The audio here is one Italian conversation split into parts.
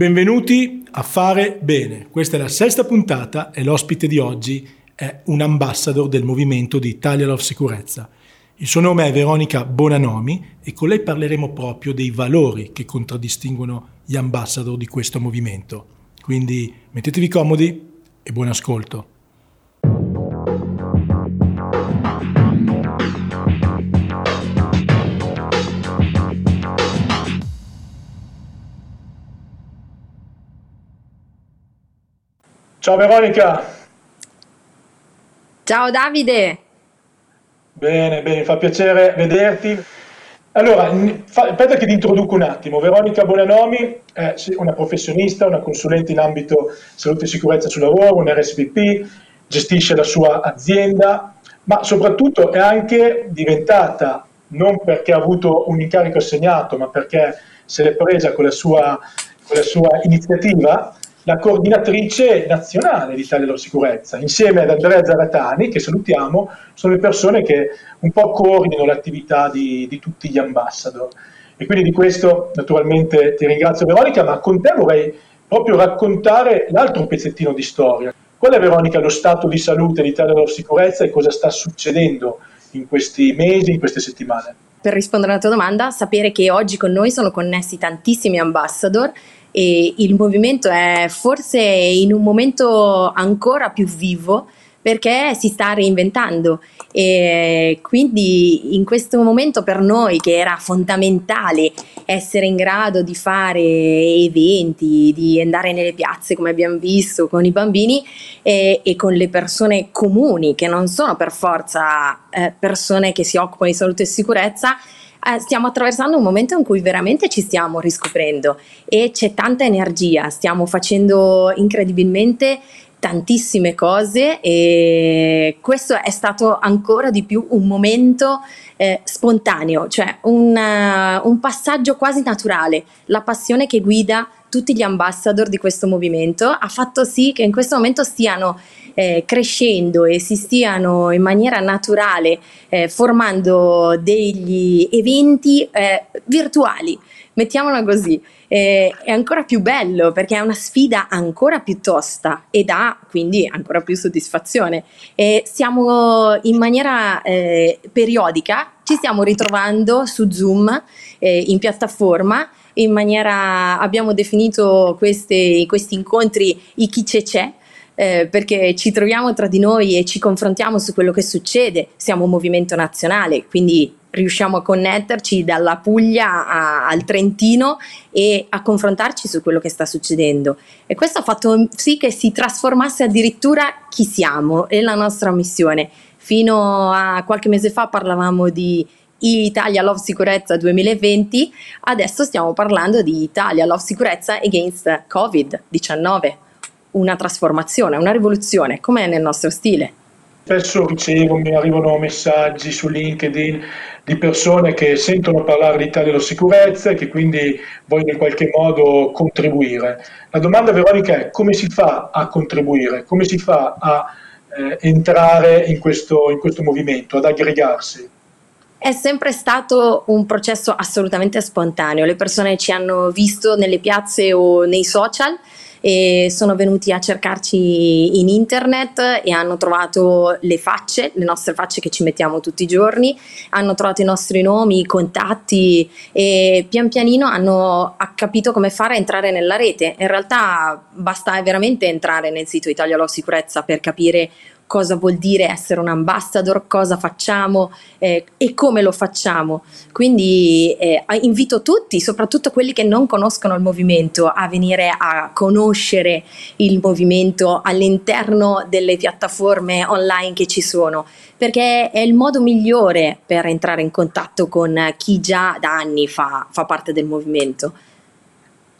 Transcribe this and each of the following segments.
Benvenuti a Fare Bene. Questa è la sesta puntata e l'ospite di oggi è un ambassador del movimento di Italia Love Sicurezza. Il suo nome è Veronica Bonanomi e con lei parleremo proprio dei valori che contraddistinguono gli ambassador di questo movimento. Quindi mettetevi comodi e buon ascolto. Ciao Veronica. Ciao Davide. Bene, bene, fa piacere vederti. Allora, aspetta che ti introduco un attimo. Veronica Bonanomi è una professionista, una consulente in ambito salute e sicurezza sul lavoro, un RSVP, gestisce la sua azienda, ma soprattutto è anche diventata, non perché ha avuto un incarico assegnato, ma perché se l'è presa con la sua, con la sua iniziativa, la coordinatrice nazionale di Italia della Sicurezza, insieme ad Andrea Zaratani, che salutiamo, sono le persone che un po' coordinano l'attività di, di tutti gli ambassador. E quindi di questo naturalmente ti ringrazio Veronica, ma con te vorrei proprio raccontare l'altro pezzettino di storia. Qual è Veronica lo stato di salute dell'Italia della sicurezza e cosa sta succedendo in questi mesi, in queste settimane? Per rispondere alla tua domanda, sapere che oggi con noi sono connessi tantissimi ambassador e il movimento è forse in un momento ancora più vivo perché si sta reinventando. E quindi in questo momento per noi che era fondamentale essere in grado di fare eventi, di andare nelle piazze come abbiamo visto con i bambini e, e con le persone comuni che non sono per forza eh, persone che si occupano di salute e sicurezza, stiamo attraversando un momento in cui veramente ci stiamo riscoprendo e c'è tanta energia, stiamo facendo incredibilmente tantissime cose e questo è stato ancora di più un momento eh, spontaneo, cioè un, uh, un passaggio quasi naturale, la passione che guida tutti gli ambassador di questo movimento ha fatto sì che in questo momento stiano eh, crescendo e si stiano in maniera naturale eh, formando degli eventi eh, virtuali, mettiamola così. è ancora più bello perché è una sfida ancora più tosta e dà quindi ancora più soddisfazione. E stiamo in maniera eh, periodica, ci stiamo ritrovando su Zoom eh, in piattaforma in maniera abbiamo definito queste, questi incontri i chi c'è c'è eh, perché ci troviamo tra di noi e ci confrontiamo su quello che succede, siamo un movimento nazionale, quindi riusciamo a connetterci dalla Puglia a, al Trentino e a confrontarci su quello che sta succedendo. E questo ha fatto sì che si trasformasse addirittura chi siamo e la nostra missione. Fino a qualche mese fa parlavamo di Italia Love Sicurezza 2020, adesso stiamo parlando di Italia Love Sicurezza against Covid-19 una trasformazione, una rivoluzione, come nel nostro stile. Spesso ricevo, mi arrivano messaggi su LinkedIn di persone che sentono parlare di Italia della sicurezza e che quindi vogliono in qualche modo contribuire. La domanda Veronica è come si fa a contribuire, come si fa a eh, entrare in questo, in questo movimento, ad aggregarsi? È sempre stato un processo assolutamente spontaneo, le persone ci hanno visto nelle piazze o nei social e sono venuti a cercarci in internet e hanno trovato le facce, le nostre facce che ci mettiamo tutti i giorni, hanno trovato i nostri nomi, i contatti e pian pianino hanno capito come fare a entrare nella rete. In realtà basta veramente entrare nel sito Italia Law Sicurezza per capire cosa vuol dire essere un ambassador, cosa facciamo eh, e come lo facciamo. Quindi eh, invito tutti, soprattutto quelli che non conoscono il movimento, a venire a conoscere il movimento all'interno delle piattaforme online che ci sono, perché è il modo migliore per entrare in contatto con chi già da anni fa, fa parte del movimento.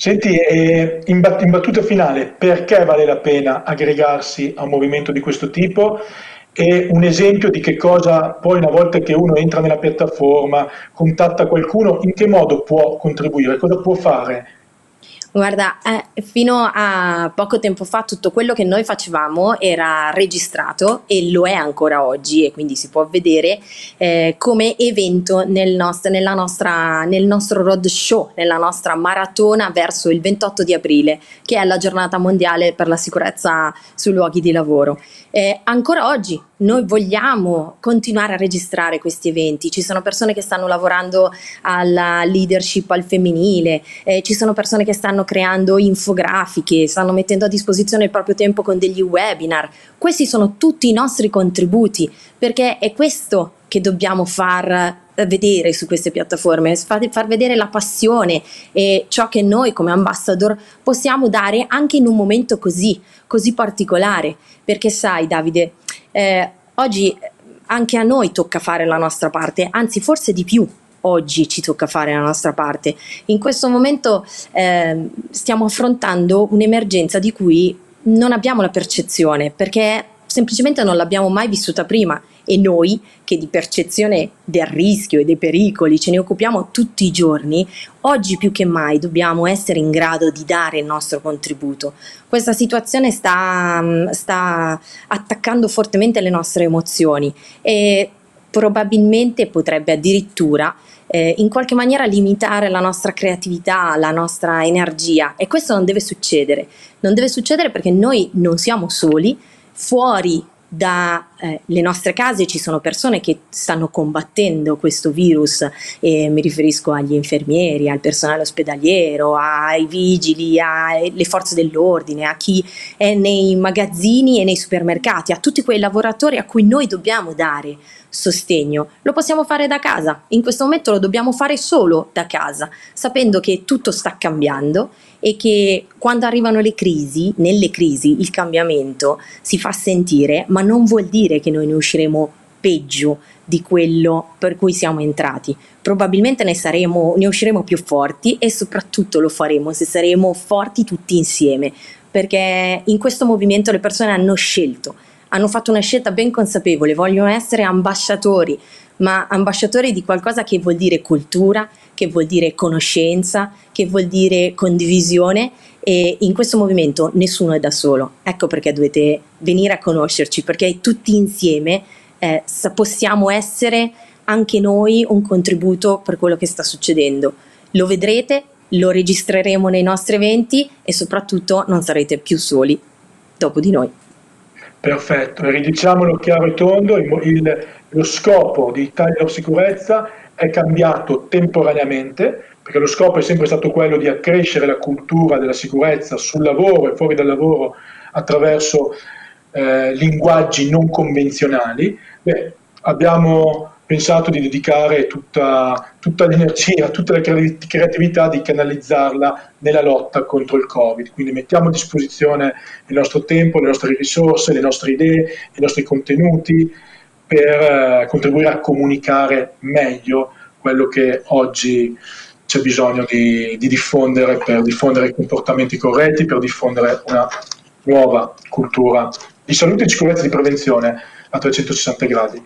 Senti, eh, in, bat- in, battuta finale, perché vale la pena aggregarsi a un movimento di questo tipo? E un esempio di che cosa poi una volta che uno entra nella piattaforma, contatta qualcuno, in che modo può contribuire, cosa può fare? Guarda, eh, fino a poco tempo fa tutto quello che noi facevamo era registrato e lo è ancora oggi e quindi si può vedere eh, come evento nel, nost- nostra, nel nostro road show, nella nostra maratona verso il 28 di aprile, che è la giornata mondiale per la sicurezza sui luoghi di lavoro. Eh, ancora oggi noi vogliamo continuare a registrare questi eventi, ci sono persone che stanno lavorando alla leadership al femminile, eh, ci sono persone che stanno creando infografiche, stanno mettendo a disposizione il proprio tempo con degli webinar, questi sono tutti i nostri contributi perché è questo che dobbiamo far vedere su queste piattaforme, far vedere la passione e ciò che noi come ambassador possiamo dare anche in un momento così, così particolare, perché sai Davide, eh, oggi anche a noi tocca fare la nostra parte, anzi forse di più. Oggi ci tocca fare la nostra parte. In questo momento eh, stiamo affrontando un'emergenza di cui non abbiamo la percezione perché semplicemente non l'abbiamo mai vissuta prima e noi che di percezione del rischio e dei pericoli ce ne occupiamo tutti i giorni, oggi più che mai dobbiamo essere in grado di dare il nostro contributo. Questa situazione sta, sta attaccando fortemente le nostre emozioni e probabilmente potrebbe addirittura eh, in qualche maniera limitare la nostra creatività, la nostra energia e questo non deve succedere. Non deve succedere perché noi non siamo soli, fuori dalle eh, nostre case ci sono persone che stanno combattendo questo virus e mi riferisco agli infermieri, al personale ospedaliero, ai vigili, alle forze dell'ordine, a chi è nei magazzini e nei supermercati, a tutti quei lavoratori a cui noi dobbiamo dare sostegno. Lo possiamo fare da casa, in questo momento lo dobbiamo fare solo da casa, sapendo che tutto sta cambiando e che quando arrivano le crisi, nelle crisi il cambiamento si fa sentire, ma non vuol dire che noi ne usciremo peggio di quello per cui siamo entrati. Probabilmente ne, saremo, ne usciremo più forti e soprattutto lo faremo se saremo forti tutti insieme, perché in questo movimento le persone hanno scelto hanno fatto una scelta ben consapevole, vogliono essere ambasciatori, ma ambasciatori di qualcosa che vuol dire cultura, che vuol dire conoscenza, che vuol dire condivisione e in questo movimento nessuno è da solo. Ecco perché dovete venire a conoscerci, perché tutti insieme eh, possiamo essere anche noi un contributo per quello che sta succedendo. Lo vedrete, lo registreremo nei nostri eventi e soprattutto non sarete più soli dopo di noi. Perfetto, e ridiciamolo chiaro e tondo, il, il, lo scopo di Italia Sicurezza è cambiato temporaneamente, perché lo scopo è sempre stato quello di accrescere la cultura della sicurezza sul lavoro e fuori dal lavoro attraverso eh, linguaggi non convenzionali. Beh, abbiamo pensato di dedicare tutta, tutta l'energia, tutta la creatività di canalizzarla nella lotta contro il Covid. Quindi mettiamo a disposizione il nostro tempo, le nostre risorse, le nostre idee, i nostri contenuti per eh, contribuire a comunicare meglio quello che oggi c'è bisogno di, di diffondere per diffondere i comportamenti corretti, per diffondere una nuova cultura di salute, di sicurezza e di prevenzione a 360 gradi.